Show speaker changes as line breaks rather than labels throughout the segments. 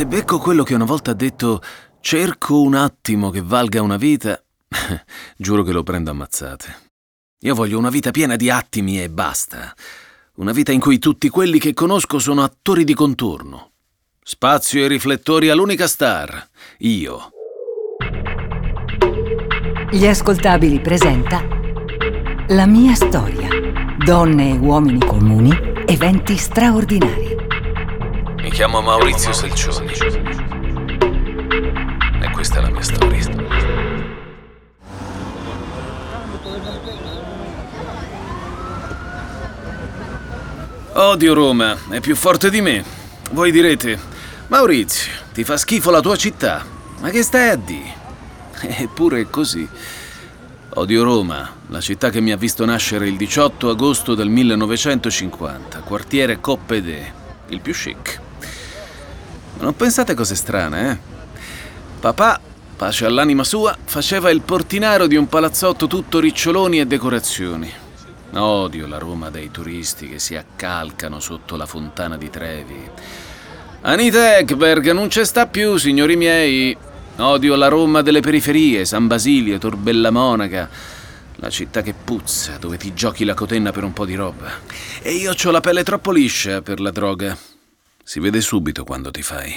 Se becco quello che una volta ha detto cerco un attimo che valga una vita, giuro che lo prendo ammazzate. Io voglio una vita piena di attimi e basta. Una vita in cui tutti quelli che conosco sono attori di contorno. Spazio e riflettori all'unica star, io.
Gli ascoltabili presenta La mia storia. Donne e uomini comuni, eventi straordinari.
Chiamo Maurizio Selcioni. E questa è la mia storia. Odio Roma, è più forte di me. Voi direte, Maurizio, ti fa schifo la tua città. Ma che stai a dire? Eppure è così. Odio Roma, la città che mi ha visto nascere il 18 agosto del 1950, quartiere Coppe de, il più chic. Non pensate cose strane, eh? Papà, pace all'anima sua, faceva il portinaro di un palazzotto tutto riccioloni e decorazioni. Odio la Roma dei turisti che si accalcano sotto la fontana di Trevi. Anita Ekberg non c'è sta più, signori miei. Odio la Roma delle periferie, San Basilio, Torbella Monaca. La città che puzza, dove ti giochi la cotenna per un po' di roba. E io ho la pelle troppo liscia per la droga. Si vede subito quando ti fai.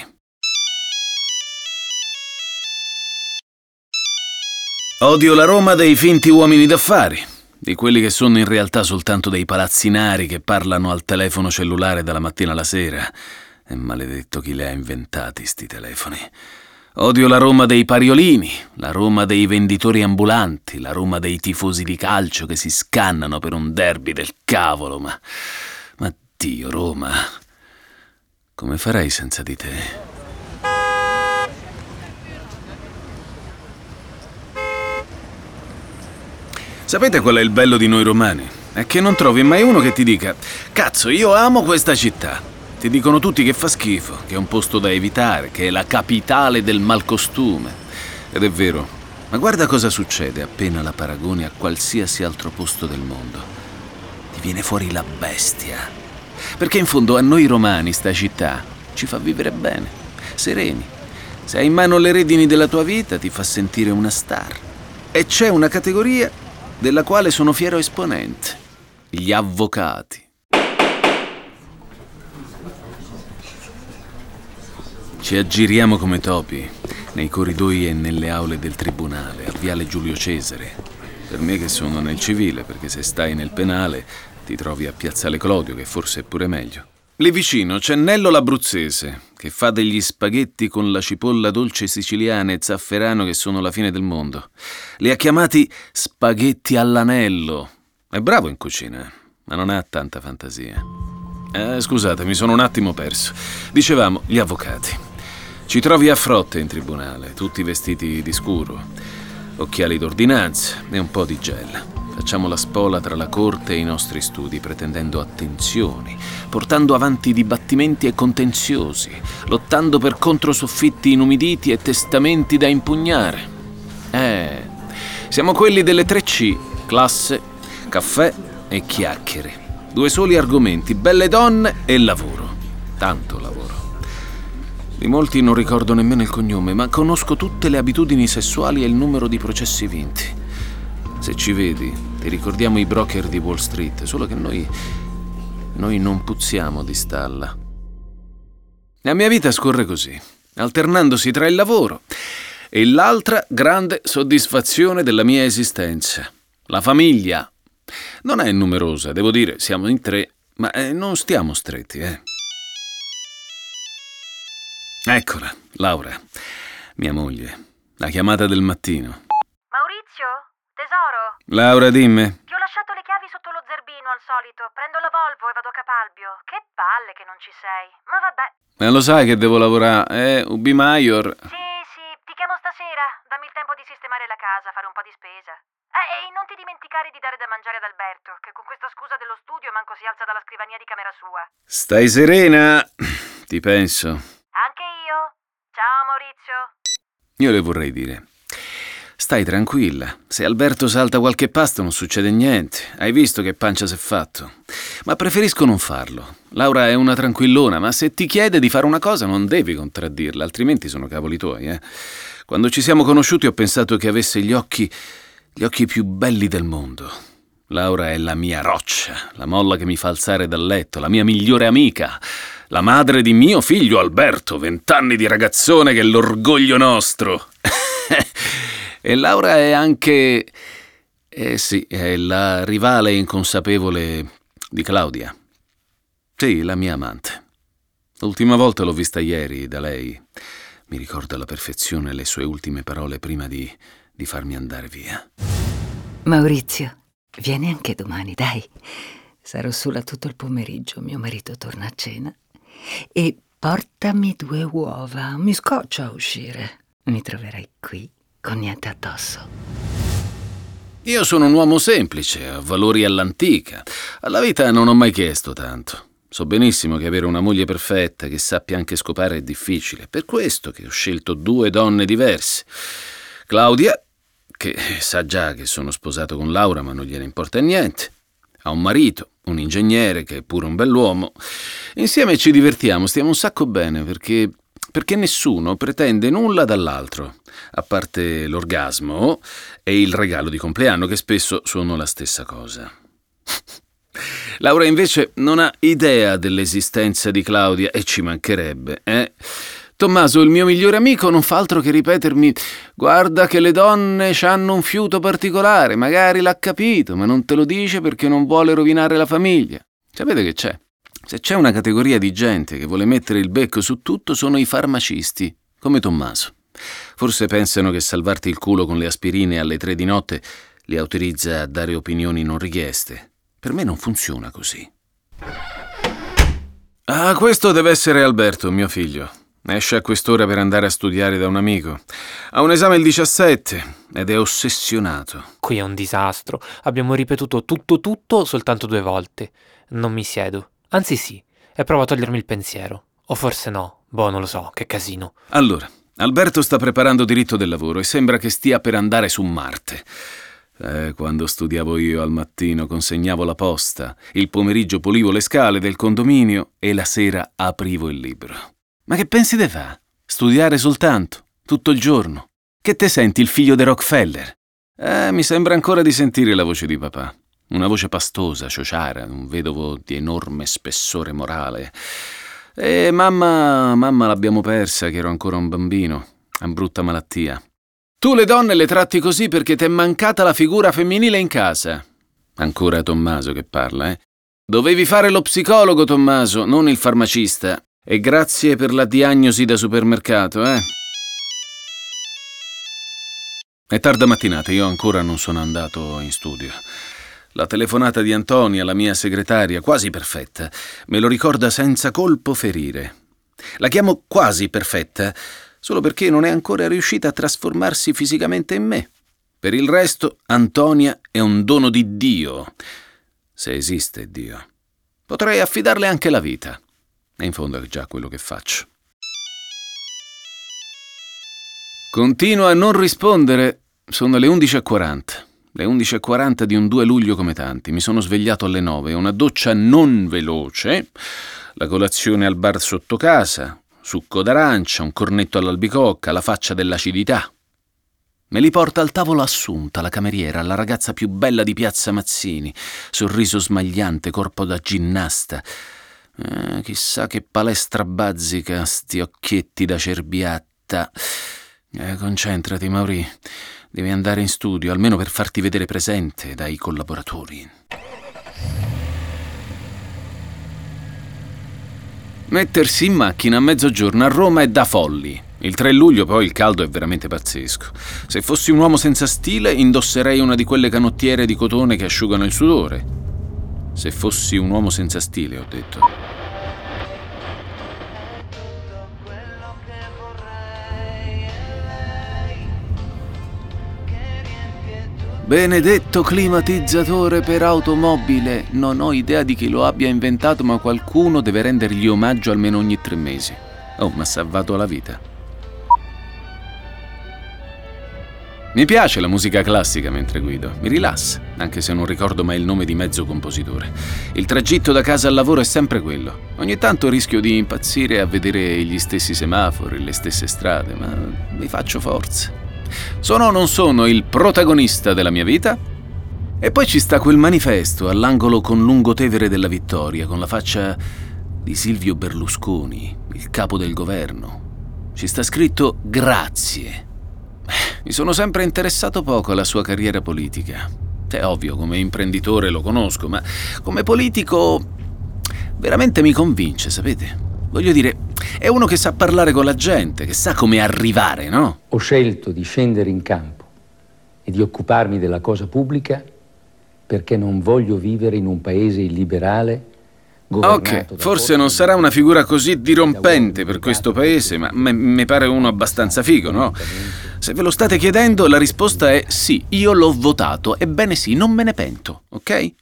Odio la Roma dei finti uomini d'affari di quelli che sono in realtà soltanto dei palazzinari che parlano al telefono cellulare dalla mattina alla sera. E maledetto chi li ha inventati sti telefoni. Odio la Roma dei pariolini, la Roma dei venditori ambulanti, la Roma dei tifosi di calcio che si scannano per un derby del cavolo, ma... Ma Dio, Roma... Come farei senza di te? Sapete qual è il bello di noi romani? È che non trovi mai uno che ti dica Cazzo, io amo questa città. Ti dicono tutti che fa schifo, che è un posto da evitare, che è la capitale del malcostume. Ed è vero, ma guarda cosa succede appena la paragoni a qualsiasi altro posto del mondo. Ti viene fuori la bestia. Perché in fondo a noi romani sta città ci fa vivere bene, sereni. Se hai in mano le redini della tua vita ti fa sentire una star. E c'è una categoria della quale sono fiero esponente, gli avvocati. Ci aggiriamo come topi nei corridoi e nelle aule del tribunale, a Viale Giulio Cesare. Per me che sono nel civile, perché se stai nel penale ti trovi a Piazzale Clodio, che forse è pure meglio. Lì vicino c'è Nello l'Abruzzese, che fa degli spaghetti con la cipolla dolce siciliana e zafferano che sono la fine del mondo. Li ha chiamati spaghetti all'anello. È bravo in cucina, ma non ha tanta fantasia. Eh, scusate, mi sono un attimo perso. Dicevamo, gli avvocati. Ci trovi a frotte in tribunale, tutti vestiti di scuro, occhiali d'ordinanza e un po' di gel. Facciamo la spola tra la corte e i nostri studi, pretendendo attenzioni, portando avanti dibattimenti e contenziosi, lottando per controsoffitti inumiditi e testamenti da impugnare. Eh, siamo quelli delle tre C, classe, caffè e chiacchiere. Due soli argomenti, belle donne e lavoro. Tanto lavoro. Di molti non ricordo nemmeno il cognome, ma conosco tutte le abitudini sessuali e il numero di processi vinti. Se ci vedi, ti ricordiamo i broker di Wall Street, solo che noi. noi non puzziamo di stalla. La mia vita scorre così, alternandosi tra il lavoro e l'altra grande soddisfazione della mia esistenza, la famiglia. Non è numerosa, devo dire, siamo in tre, ma eh, non stiamo stretti, eh. Eccola, Laura, mia moglie, la chiamata del mattino. Laura, dimmi.
Ti ho lasciato le chiavi sotto lo zerbino al solito. Prendo la Volvo e vado a Capalbio. Che palle che non ci sei. Ma vabbè.
Ma lo sai che devo lavorare, eh? Ubi Maior.
Sì, sì, ti chiamo stasera. Dammi il tempo di sistemare la casa, fare un po' di spesa. Eh, e non ti dimenticare di dare da mangiare ad Alberto, che con questa scusa dello studio manco si alza dalla scrivania di camera sua.
Stai serena? Ti penso.
Anche io. Ciao Maurizio.
Io le vorrei dire. Stai tranquilla. Se Alberto salta qualche pasto non succede niente. Hai visto che pancia si è fatto. Ma preferisco non farlo. Laura è una tranquillona, ma se ti chiede di fare una cosa non devi contraddirla, altrimenti sono cavoli tuoi, eh. Quando ci siamo conosciuti ho pensato che avesse gli occhi gli occhi più belli del mondo. Laura è la mia roccia, la molla che mi fa alzare dal letto, la mia migliore amica, la madre di mio figlio Alberto, vent'anni di ragazzone che è l'orgoglio nostro. e Laura è anche... Eh sì, è la rivale inconsapevole di Claudia. Sì, la mia amante. L'ultima volta l'ho vista ieri da lei. Mi ricorda alla perfezione le sue ultime parole prima di, di farmi andare via.
Maurizio, vieni anche domani, dai. Sarò sola tutto il pomeriggio, mio marito torna a cena. E portami due uova, mi scoccia a uscire. Mi troverai qui con niente addosso.
Io sono un uomo semplice, ho valori all'antica. Alla vita non ho mai chiesto tanto. So benissimo che avere una moglie perfetta che sappia anche scopare è difficile. Per questo che ho scelto due donne diverse. Claudia, che sa già che sono sposato con Laura, ma non gliene importa niente. Ha un marito, un ingegnere che è pure un bell'uomo. Insieme ci divertiamo, stiamo un sacco bene perché, perché nessuno pretende nulla dall'altro, a parte l'orgasmo e il regalo di compleanno che spesso sono la stessa cosa. Laura invece non ha idea dell'esistenza di Claudia e ci mancherebbe, eh? Tommaso, il mio migliore amico, non fa altro che ripetermi: Guarda che le donne hanno un fiuto particolare, magari l'ha capito, ma non te lo dice perché non vuole rovinare la famiglia. Sapete che c'è? Se c'è una categoria di gente che vuole mettere il becco su tutto, sono i farmacisti, come Tommaso. Forse pensano che salvarti il culo con le aspirine alle tre di notte li autorizza a dare opinioni non richieste. Per me non funziona così. Ah, questo deve essere Alberto, mio figlio. Esce a quest'ora per andare a studiare da un amico. Ha un esame il 17 ed è ossessionato.
Qui è un disastro. Abbiamo ripetuto tutto tutto soltanto due volte. Non mi siedo. Anzi sì, e provo a togliermi il pensiero. O forse no. Boh, non lo so, che casino.
Allora, Alberto sta preparando diritto del lavoro e sembra che stia per andare su Marte. Eh, quando studiavo io al mattino consegnavo la posta, il pomeriggio pulivo le scale del condominio e la sera aprivo il libro. Ma che pensi di fa? Studiare soltanto, tutto il giorno? Che te senti il figlio di Rockefeller? Eh, mi sembra ancora di sentire la voce di papà. Una voce pastosa, ciociara, un vedovo di enorme spessore morale. E mamma, mamma l'abbiamo persa, che ero ancora un bambino. Ha brutta malattia. Tu le donne le tratti così perché t'è mancata la figura femminile in casa. Ancora Tommaso che parla, eh? Dovevi fare lo psicologo, Tommaso, non il farmacista. E grazie per la diagnosi da supermercato, eh? È tarda mattinata, io ancora non sono andato in studio. La telefonata di Antonia, la mia segretaria, quasi perfetta, me lo ricorda senza colpo ferire. La chiamo quasi perfetta solo perché non è ancora riuscita a trasformarsi fisicamente in me. Per il resto, Antonia è un dono di Dio, se esiste Dio. Potrei affidarle anche la vita. E in fondo è già quello che faccio. Continuo a non rispondere. Sono le 11.40. Le 11.40 di un 2 luglio come tanti. Mi sono svegliato alle 9. Una doccia non veloce. La colazione al bar sotto casa. Succo d'arancia, un cornetto all'albicocca, la faccia dell'acidità. Me li porta al tavolo Assunta, la cameriera, la ragazza più bella di piazza Mazzini. Sorriso smagliante, corpo da ginnasta. Eh, chissà che palestra bazzica, sti occhietti da cerbiatta. Eh, concentrati, Mauri. Devi andare in studio, almeno per farti vedere presente dai collaboratori. Mettersi in macchina a mezzogiorno a Roma è da folli. Il 3 luglio poi il caldo è veramente pazzesco. Se fossi un uomo senza stile, indosserei una di quelle canottiere di cotone che asciugano il sudore. Se fossi un uomo senza stile, ho detto. Benedetto climatizzatore per automobile. Non ho idea di chi lo abbia inventato, ma qualcuno deve rendergli omaggio almeno ogni tre mesi. Oh, mi ha salvato la vita. Mi piace la musica classica mentre guido, mi rilassa, anche se non ricordo mai il nome di mezzo compositore. Il tragitto da casa al lavoro è sempre quello. Ogni tanto rischio di impazzire a vedere gli stessi semafori, le stesse strade, ma mi faccio forza. Sono o non sono il protagonista della mia vita? E poi ci sta quel manifesto all'angolo con Lungotevere della Vittoria, con la faccia di Silvio Berlusconi, il capo del governo. Ci sta scritto grazie. Mi sono sempre interessato poco alla sua carriera politica. È ovvio, come imprenditore lo conosco, ma come politico veramente mi convince, sapete? Voglio dire, è uno che sa parlare con la gente, che sa come arrivare, no?
Ho scelto di scendere in campo e di occuparmi della cosa pubblica perché non voglio vivere in un paese illiberale
Ok, forse non sarà una figura così dirompente per questo paese, ma mi pare uno abbastanza figo, no? Se ve lo state chiedendo, la risposta è sì, io l'ho votato, ebbene sì, non me ne pento, ok?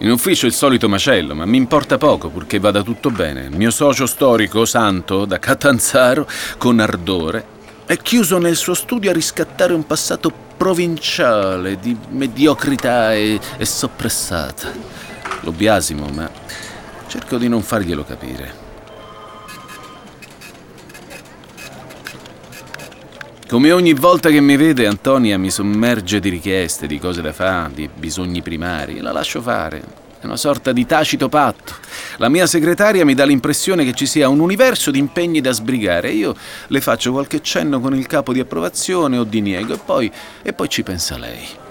In ufficio il solito macello, ma mi importa poco purché vada tutto bene. Il mio socio storico, Santo, da Catanzaro, con ardore, è chiuso nel suo studio a riscattare un passato provinciale di mediocrità e, e soppressata. Lo biasimo, ma cerco di non farglielo capire. Come ogni volta che mi vede, Antonia mi sommerge di richieste, di cose da fare, di bisogni primari. La lascio fare. È una sorta di tacito patto. La mia segretaria mi dà l'impressione che ci sia un universo di impegni da sbrigare. Io le faccio qualche cenno con il capo di approvazione o di niego e poi, e poi ci pensa lei.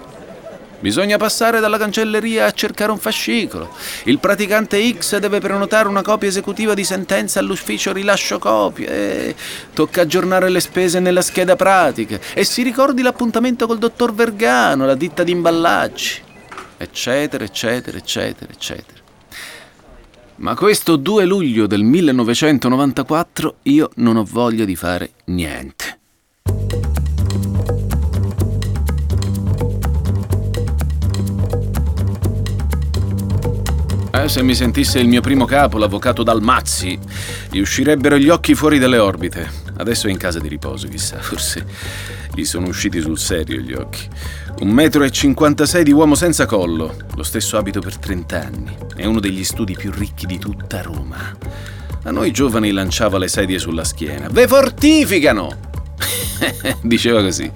Bisogna passare dalla cancelleria a cercare un fascicolo. Il praticante X deve prenotare una copia esecutiva di sentenza all'ufficio rilascio copie. E tocca aggiornare le spese nella scheda pratica. E si ricordi l'appuntamento col dottor Vergano, la ditta di imballaggi. Eccetera, eccetera, eccetera, eccetera. Ma questo 2 luglio del 1994 io non ho voglia di fare niente. Eh, se mi sentisse il mio primo capo, l'avvocato Dalmazzi, gli uscirebbero gli occhi fuori dalle orbite. Adesso è in casa di riposo, chissà, forse gli sono usciti sul serio gli occhi. Un metro e 56 di uomo senza collo, lo stesso abito per 30 anni. È uno degli studi più ricchi di tutta Roma. A noi giovani lanciava le sedie sulla schiena. Ve fortificano! Diceva così.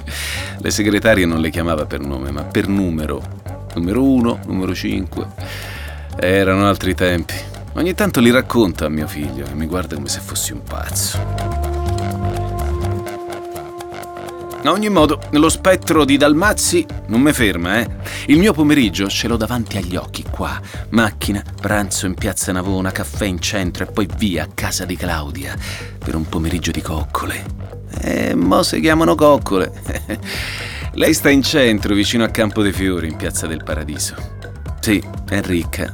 Le segretarie non le chiamava per nome, ma per numero. Numero 1, numero 5. Erano altri tempi. Ogni tanto li racconto a mio figlio e mi guarda come se fossi un pazzo. A ogni modo, lo spettro di Dalmazzi non mi ferma, eh? Il mio pomeriggio ce l'ho davanti agli occhi, qua. Macchina, pranzo in piazza Navona, caffè in centro e poi via a casa di Claudia per un pomeriggio di coccole. Eh, mo si chiamano coccole. Lei sta in centro, vicino a Campo dei Fiori, in piazza del Paradiso. Sì, è ricca,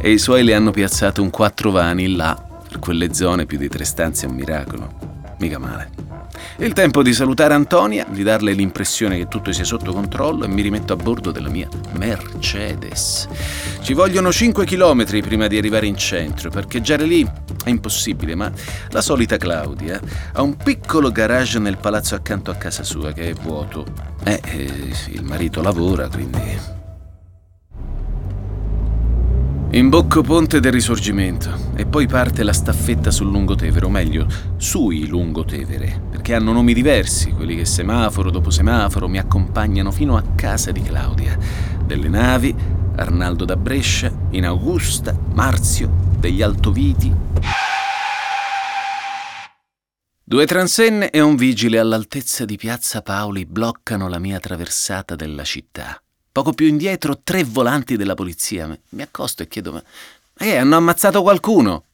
e i suoi le hanno piazzato un quattro vani là, per quelle zone più di tre stanze è un miracolo. Mica male. Il tempo di salutare Antonia, di darle l'impressione che tutto sia sotto controllo e mi rimetto a bordo della mia Mercedes. Ci vogliono 5 km prima di arrivare in centro, parcheggiare lì è impossibile, ma la solita Claudia ha un piccolo garage nel palazzo accanto a casa sua che è vuoto. Eh, eh il marito lavora, quindi Imbocco Ponte del Risorgimento e poi parte la staffetta sul Lungotevere, o meglio, sui Lungotevere, perché hanno nomi diversi, quelli che semaforo dopo semaforo mi accompagnano fino a casa di Claudia. Delle navi, Arnaldo da Brescia, in Augusta, Marzio, degli Altoviti. Due transenne e un vigile all'altezza di Piazza Paoli bloccano la mia traversata della città. Poco più indietro, tre volanti della polizia. Mi accosto e chiedo: Ma eh, hanno ammazzato qualcuno?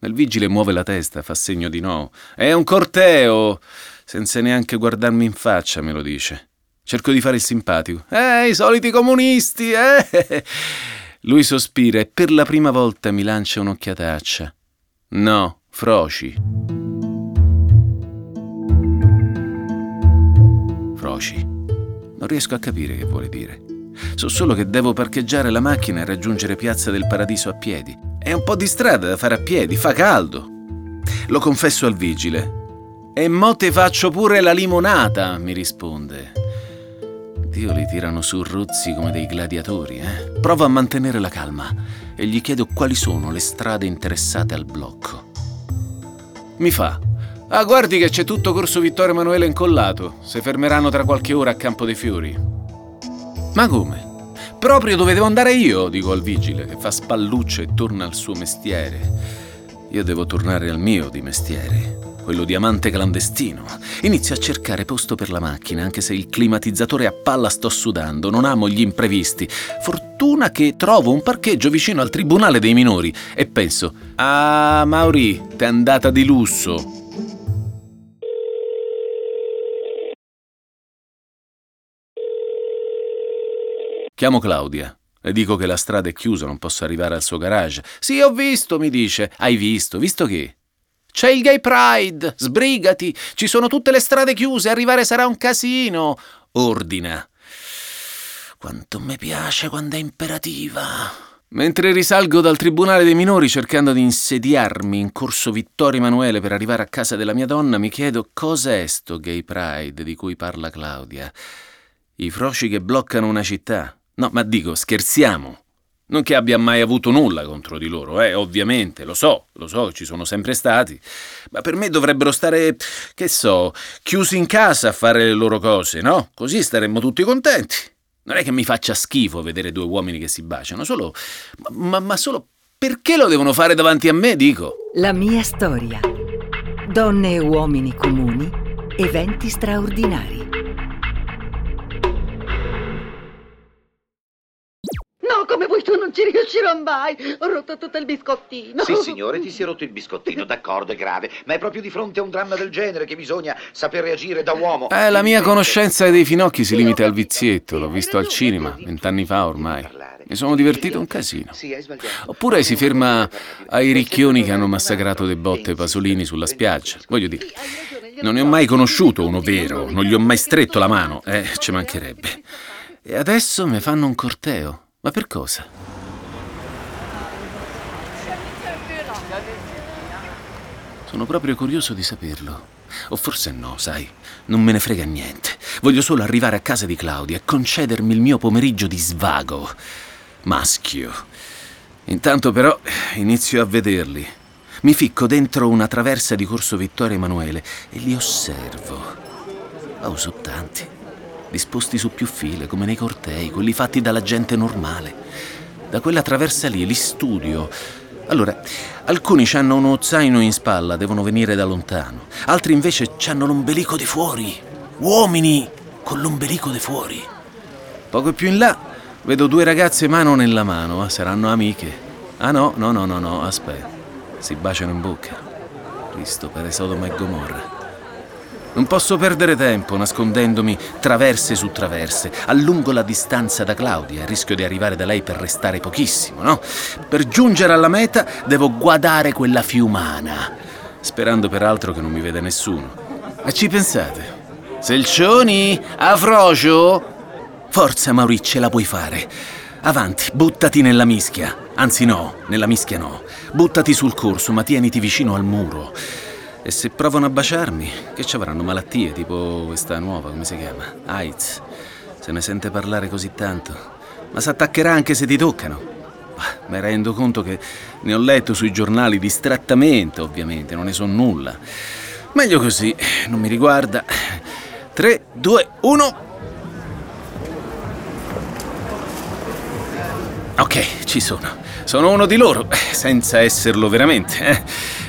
Il vigile muove la testa, fa segno di no. È un corteo! Senza neanche guardarmi in faccia, me lo dice. Cerco di fare il simpatico. Eh, i soliti comunisti, eh! Lui sospira e per la prima volta mi lancia un'occhiataccia. No, froci. Froci. Non riesco a capire che vuole dire. So solo che devo parcheggiare la macchina e raggiungere Piazza del Paradiso a piedi. È un po' di strada da fare a piedi, fa caldo. Lo confesso al vigile. E mo te faccio pure la limonata, mi risponde. Dio li tirano su rozzi come dei gladiatori, eh? Provo a mantenere la calma e gli chiedo quali sono le strade interessate al blocco. Mi fa. Ah, guardi che c'è tutto Corso Vittorio Emanuele incollato. Si fermeranno tra qualche ora a Campo dei Fiori. Ma come? Proprio dove devo andare io, dico al vigile, che fa spallucce e torna al suo mestiere. Io devo tornare al mio di mestiere, quello di amante clandestino. Inizio a cercare posto per la macchina, anche se il climatizzatore a palla sto sudando, non amo gli imprevisti. Fortuna che trovo un parcheggio vicino al Tribunale dei Minori e penso, ah Mauri, t'è andata di lusso. Chiamo Claudia. Le dico che la strada è chiusa, non posso arrivare al suo garage. Sì, ho visto, mi dice. Hai visto? Visto che? C'è il Gay Pride! Sbrigati! Ci sono tutte le strade chiuse, arrivare sarà un casino! Ordina. Quanto mi piace quando è imperativa. Mentre risalgo dal Tribunale dei Minori cercando di insediarmi in corso Vittorio Emanuele per arrivare a casa della mia donna, mi chiedo cos'è sto Gay Pride di cui parla Claudia. I froci che bloccano una città. No, ma dico, scherziamo. Non che abbia mai avuto nulla contro di loro, eh, ovviamente, lo so, lo so, ci sono sempre stati. Ma per me dovrebbero stare, che so, chiusi in casa a fare le loro cose, no? Così staremmo tutti contenti. Non è che mi faccia schifo vedere due uomini che si baciano, solo. Ma, ma solo perché lo devono fare davanti a me, dico?
La mia storia. Donne e uomini comuni, eventi straordinari.
Non ci riuscirò mai. Ho rotto tutto il biscottino.
Sì, signore, ti si è rotto il biscottino, d'accordo, è grave, ma è proprio di fronte a un dramma del genere che bisogna saper reagire da uomo.
Eh, la mia conoscenza dei finocchi si limita al vizietto, l'ho visto al cinema, vent'anni fa ormai. Mi sono divertito un casino. Oppure si ferma ai ricchioni che hanno massacrato De Botte e Pasolini sulla spiaggia. Voglio dire, non ne ho mai conosciuto uno vero, non gli ho mai stretto la mano, eh, ci mancherebbe. E adesso mi fanno un corteo. Ma per cosa? Sono proprio curioso di saperlo. O forse no, sai, non me ne frega niente. Voglio solo arrivare a casa di Claudia e concedermi il mio pomeriggio di svago. Maschio. Intanto però inizio a vederli. Mi ficco dentro una traversa di Corso Vittorio Emanuele e li osservo. Oh, sono tanti. Disposti su più file, come nei cortei, quelli fatti dalla gente normale. Da quella traversa lì li studio. Allora, alcuni hanno uno zaino in spalla, devono venire da lontano. Altri invece hanno l'ombelico di fuori. Uomini con l'ombelico di fuori. Poco più in là vedo due ragazze mano nella mano, saranno amiche. Ah no, no, no, no, no, aspetta. Si baciano in bocca. Cristo per Sodoma e Gomorra. Non posso perdere tempo nascondendomi traverse su traverse. Allungo la distanza da Claudia, rischio di arrivare da lei per restare pochissimo, no? Per giungere alla meta devo guardare quella fiumana, sperando peraltro che non mi veda nessuno. Ma ci pensate? Selcioni? Afrocio? Forza Mauri, ce la puoi fare. Avanti, buttati nella mischia. Anzi no, nella mischia no. Buttati sul corso, ma tieniti vicino al muro. E se provano a baciarmi, che ci avranno malattie, tipo questa nuova, come si chiama? AIDS. Se ne sente parlare così tanto. Ma si attaccherà anche se ti toccano. Mi rendo conto che ne ho letto sui giornali distrattamente, ovviamente, non ne so nulla. Meglio così, non mi riguarda. 3, 2, 1. Ok, ci sono. Sono uno di loro, senza esserlo veramente. eh.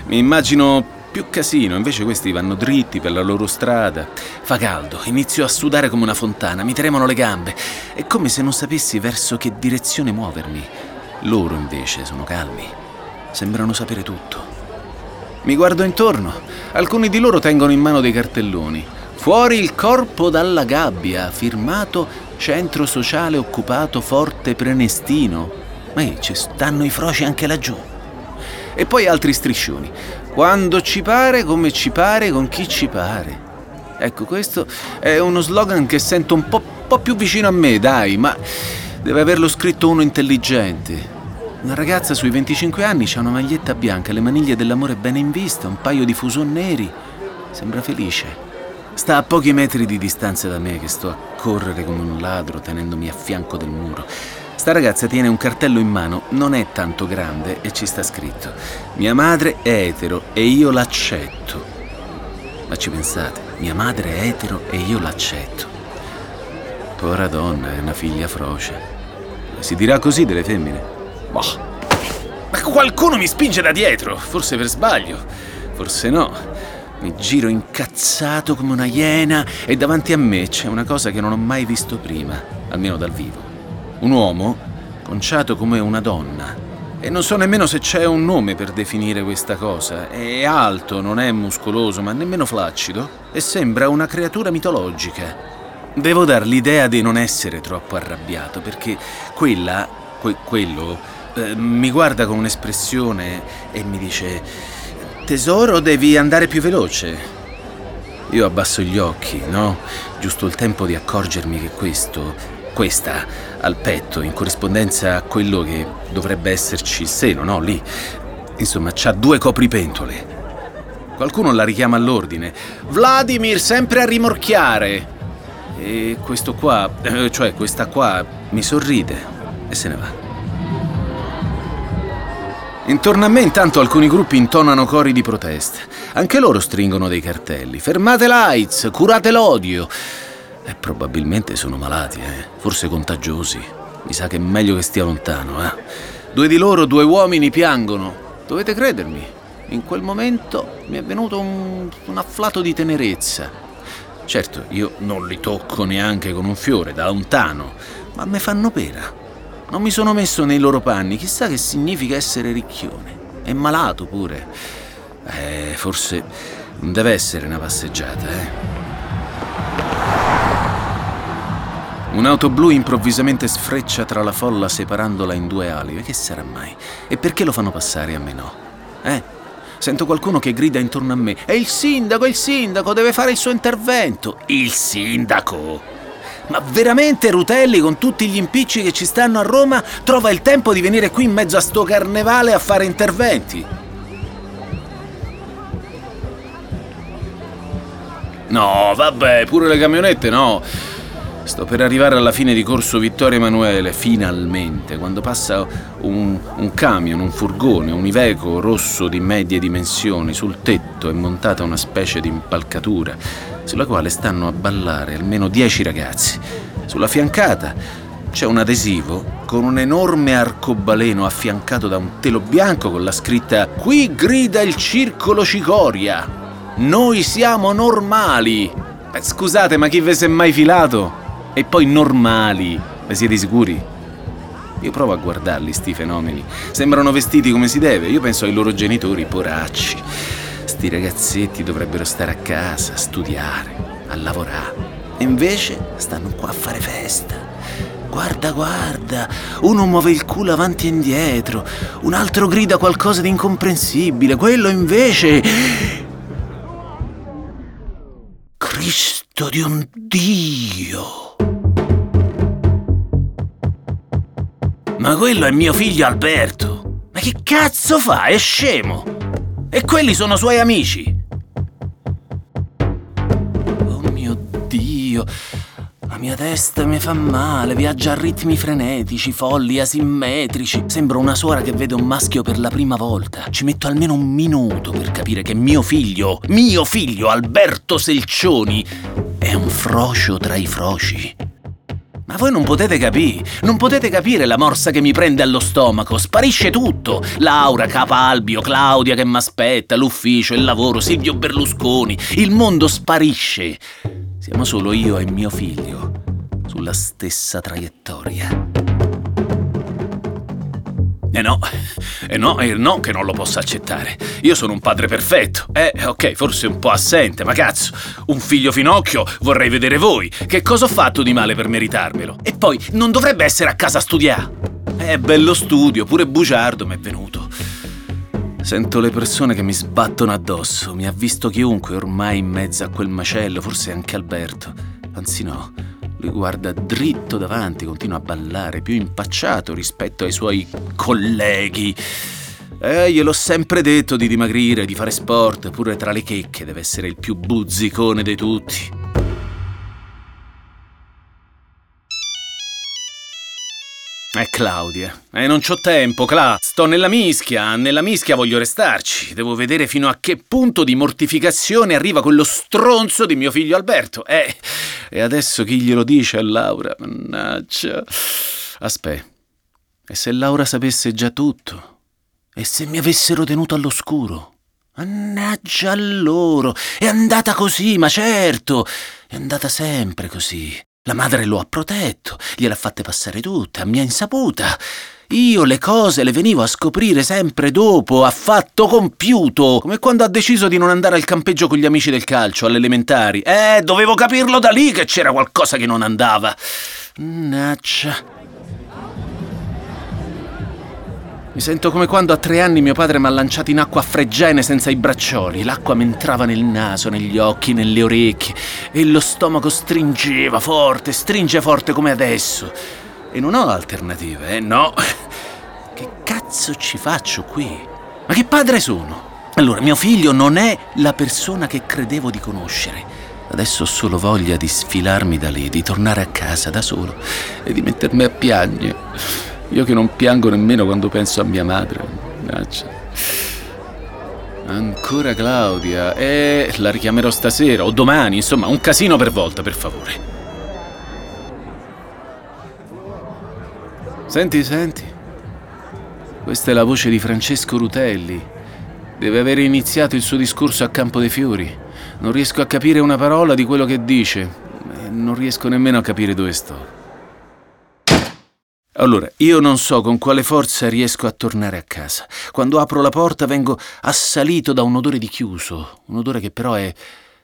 Mi immagino più casino, invece questi vanno dritti per la loro strada. Fa caldo, inizio a sudare come una fontana, mi tremano le gambe. È come se non sapessi verso che direzione muovermi. Loro invece sono calmi, sembrano sapere tutto. Mi guardo intorno, alcuni di loro tengono in mano dei cartelloni. Fuori il corpo dalla gabbia, firmato Centro Sociale Occupato Forte Prenestino. Ma eh, ci stanno i froci anche laggiù. E poi altri striscioni. Quando ci pare, come ci pare, con chi ci pare. Ecco, questo è uno slogan che sento un po' po' più vicino a me, dai, ma deve averlo scritto uno intelligente. Una ragazza sui 25 anni ha una maglietta bianca, le maniglie dell'amore bene in vista, un paio di fuson neri. Sembra felice. Sta a pochi metri di distanza da me che sto a correre come un ladro tenendomi a fianco del muro. Sta ragazza tiene un cartello in mano, non è tanto grande e ci sta scritto: Mia madre è etero e io l'accetto. Ma ci pensate, mia madre è etero e io l'accetto. Povera donna, è una figlia froce. Si dirà così delle femmine? Boh. Ma qualcuno mi spinge da dietro, forse per sbaglio, forse no. Mi giro incazzato come una iena e davanti a me c'è una cosa che non ho mai visto prima, almeno dal vivo. Un uomo conciato come una donna. E non so nemmeno se c'è un nome per definire questa cosa. È alto, non è muscoloso, ma nemmeno flaccido, e sembra una creatura mitologica. Devo dar l'idea di non essere troppo arrabbiato, perché quella, que- quello, eh, mi guarda con un'espressione e mi dice Tesoro, devi andare più veloce. Io abbasso gli occhi, no? Giusto il tempo di accorgermi che questo, questa, al petto, in corrispondenza a quello che dovrebbe esserci il seno, no? Lì. Insomma, c'ha due copripentole. Qualcuno la richiama all'ordine. Vladimir, sempre a rimorchiare! E questo qua, eh, cioè questa qua, mi sorride e se ne va. Intorno a me intanto alcuni gruppi intonano cori di protesta. Anche loro stringono dei cartelli. Fermate l'AIDS, curate l'odio. E probabilmente sono malati, eh? forse contagiosi. Mi sa che è meglio che stia lontano, eh? Due di loro, due uomini, piangono. Dovete credermi, in quel momento mi è venuto un, un afflato di tenerezza. Certo, io non li tocco neanche con un fiore, da lontano, ma mi fanno pena. Non mi sono messo nei loro panni, chissà che significa essere ricchione. È malato pure. Eh, forse non deve essere una passeggiata, eh. Un'auto blu improvvisamente sfreccia tra la folla separandola in due ali. Che sarà mai? E perché lo fanno passare a me no? Eh? Sento qualcuno che grida intorno a me. È il sindaco, il sindaco, deve fare il suo intervento. Il sindaco! Ma veramente Rutelli, con tutti gli impicci che ci stanno a Roma, trova il tempo di venire qui in mezzo a sto carnevale a fare interventi? No, vabbè, pure le camionette no. Sto per arrivare alla fine di corso Vittorio Emanuele, finalmente, quando passa un, un camion, un furgone, un Iveco rosso di medie dimensioni. Sul tetto è montata una specie di impalcatura sulla quale stanno a ballare almeno dieci ragazzi. Sulla fiancata c'è un adesivo con un enorme arcobaleno affiancato da un telo bianco con la scritta Qui grida il circolo Cicoria. Noi siamo normali. Beh, scusate, ma chi ve si è mai filato? E poi normali, ne siete sicuri? Io provo a guardarli, sti fenomeni. Sembrano vestiti come si deve. Io penso ai loro genitori, poracci. Sti ragazzetti dovrebbero stare a casa, a studiare, a lavorare. E invece stanno qua a fare festa. Guarda, guarda, uno muove il culo avanti e indietro, un altro grida qualcosa di incomprensibile, quello invece... Cristo di un Dio! Ma quello è mio figlio Alberto. Ma che cazzo fa? È scemo. E quelli sono suoi amici. Oh mio Dio. La mia testa mi fa male, viaggia a ritmi frenetici, folli, asimmetrici. Sembra una suora che vede un maschio per la prima volta. Ci metto almeno un minuto per capire che mio figlio, mio figlio Alberto Selcioni, è un frocio tra i froci. Ma voi non potete capire, non potete capire la morsa che mi prende allo stomaco, sparisce tutto. Laura, Capa Albio, Claudia che mi aspetta, l'ufficio, il lavoro, Silvio Berlusconi, il mondo sparisce. Siamo solo io e mio figlio sulla stessa traiettoria. E no, e no, e no che non lo posso accettare. Io sono un padre perfetto. Eh, ok, forse un po' assente, ma cazzo, un figlio finocchio vorrei vedere voi. Che cosa ho fatto di male per meritarmelo? E poi, non dovrebbe essere a casa a studiare. Eh, bello studio, pure bugiardo mi è venuto. Sento le persone che mi sbattono addosso. Mi ha visto chiunque ormai in mezzo a quel macello, forse anche Alberto. Anzi no, Lui guarda dritto davanti, continua a ballare, più impacciato rispetto ai suoi colleghi. Eh, gliel'ho sempre detto di dimagrire, di fare sport, pure tra le checche deve essere il più buzzicone di tutti. È Claudia. E non c'ho tempo, Cla. Sto nella mischia, nella mischia voglio restarci. Devo vedere fino a che punto di mortificazione arriva quello stronzo di mio figlio Alberto. Eh, e adesso chi glielo dice a Laura? Mannaggia. Aspetta. E se Laura sapesse già tutto? E se mi avessero tenuto all'oscuro? Mannaggia a loro! È andata così, ma certo! È andata sempre così. La madre lo ha protetto, gliel'ha fatte passare tutte, a mia insaputa. Io le cose le venivo a scoprire sempre dopo, a fatto compiuto, come quando ha deciso di non andare al campeggio con gli amici del calcio, alle elementari. Eh, dovevo capirlo da lì che c'era qualcosa che non andava. Mannaggia. Mi sento come quando a tre anni mio padre mi ha lanciato in acqua a fregene senza i braccioli. L'acqua mi entrava nel naso, negli occhi, nelle orecchie e lo stomaco stringeva forte, stringe forte come adesso. E non ho alternative, eh? No. Che cazzo ci faccio qui? Ma che padre sono? Allora, mio figlio non è la persona che credevo di conoscere. Adesso ho solo voglia di sfilarmi da lì, di tornare a casa da solo e di mettermi a piangere. Io che non piango nemmeno quando penso a mia madre. Mannaggia. Ancora Claudia. Eh, la richiamerò stasera o domani, insomma, un casino per volta, per favore. Senti, senti. Questa è la voce di Francesco Rutelli. Deve aver iniziato il suo discorso a Campo dei Fiori. Non riesco a capire una parola di quello che dice. Non riesco nemmeno a capire dove sto. Allora, io non so con quale forza riesco a tornare a casa. Quando apro la porta vengo assalito da un odore di chiuso, un odore che però è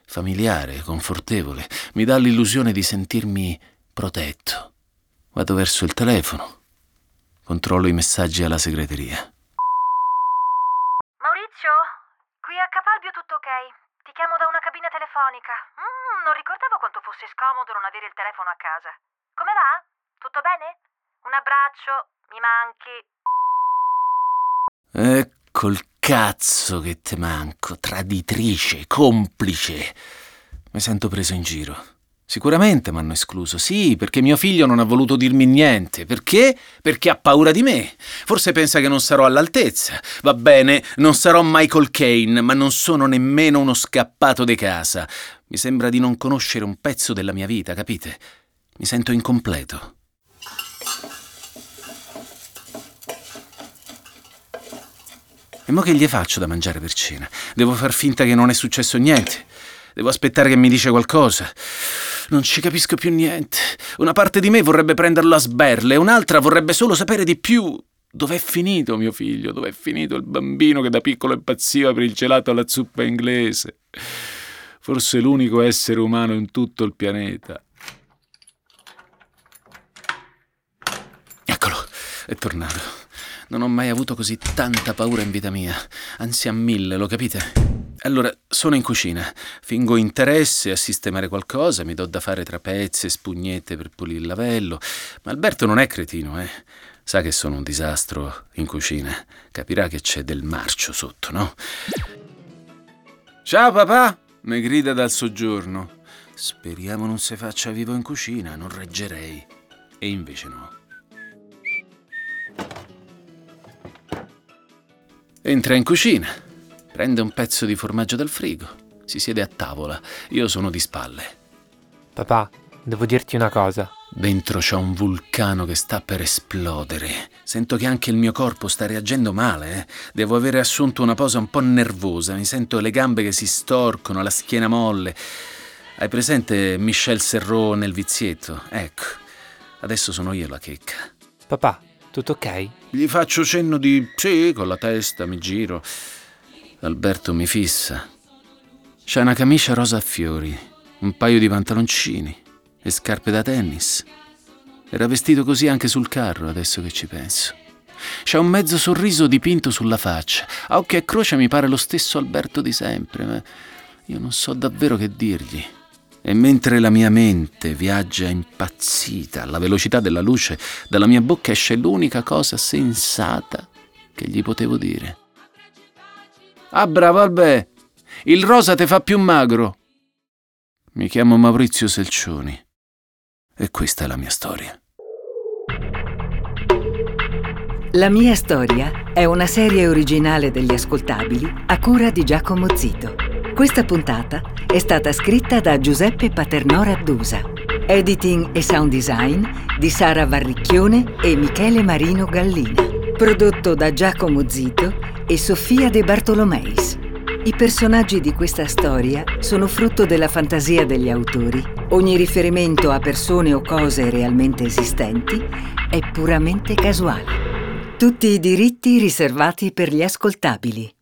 familiare, confortevole, mi dà l'illusione di sentirmi protetto. Vado verso il telefono, controllo i messaggi alla segreteria.
Maurizio, qui a Capalbio tutto ok. Ti chiamo da una cabina telefonica. Mm, non ricordavo quanto fosse scomodo non avere il telefono a casa. Come va? Tutto bene? Un abbraccio, mi
manchi. Eh, col cazzo che te manco, traditrice, complice. Mi sento preso in giro. Sicuramente mi hanno escluso, sì, perché mio figlio non ha voluto dirmi niente. Perché? Perché ha paura di me. Forse pensa che non sarò all'altezza. Va bene, non sarò Michael Kane, ma non sono nemmeno uno scappato di casa. Mi sembra di non conoscere un pezzo della mia vita, capite? Mi sento incompleto. E mo che gli faccio da mangiare per cena? Devo far finta che non è successo niente. Devo aspettare che mi dice qualcosa. Non ci capisco più niente. Una parte di me vorrebbe prenderlo a sberle, un'altra vorrebbe solo sapere di più. Dov'è finito mio figlio? Dov'è finito il bambino che da piccolo impazziva per il gelato alla zuppa inglese? Forse l'unico essere umano in tutto il pianeta. Eccolo, è tornato. Non ho mai avuto così tanta paura in vita mia, anzi a mille, lo capite? Allora, sono in cucina, fingo interesse a sistemare qualcosa, mi do da fare trapezze spugnette per pulire il lavello, ma Alberto non è cretino, eh. Sa che sono un disastro in cucina, capirà che c'è del marcio sotto, no? Ciao papà, mi grida dal soggiorno. Speriamo non si faccia vivo in cucina, non reggerei. E invece no. Entra in cucina, prende un pezzo di formaggio dal frigo, si siede a tavola. Io sono di spalle.
Papà, devo dirti una cosa.
Dentro c'è un vulcano che sta per esplodere. Sento che anche il mio corpo sta reagendo male. Eh? Devo avere assunto una posa un po' nervosa. Mi sento le gambe che si storcono, la schiena molle. Hai presente Michel Serrault nel vizietto? Ecco, adesso sono io la checca.
Papà, tutto ok?
Gli faccio cenno di sì, con la testa mi giro. Alberto mi fissa. C'ha una camicia rosa a fiori, un paio di pantaloncini e scarpe da tennis. Era vestito così anche sul carro, adesso che ci penso. C'ha un mezzo sorriso dipinto sulla faccia. A occhio e croce mi pare lo stesso Alberto di sempre, ma io non so davvero che dirgli. E mentre la mia mente viaggia impazzita alla velocità della luce, dalla mia bocca esce l'unica cosa sensata che gli potevo dire. Ah, bravo, Albè! Il rosa te fa più magro! Mi chiamo Maurizio Selcioni e questa è la mia storia.
La mia storia è una serie originale degli ascoltabili a cura di Giacomo Zito. Questa puntata è stata scritta da Giuseppe Paternò Raddusa. Editing e sound design di Sara Varricchione e Michele Marino Gallina. Prodotto da Giacomo Zito e Sofia De Bartolomeis. I personaggi di questa storia sono frutto della fantasia degli autori. Ogni riferimento a persone o cose realmente esistenti è puramente casuale. Tutti i diritti riservati per gli ascoltabili.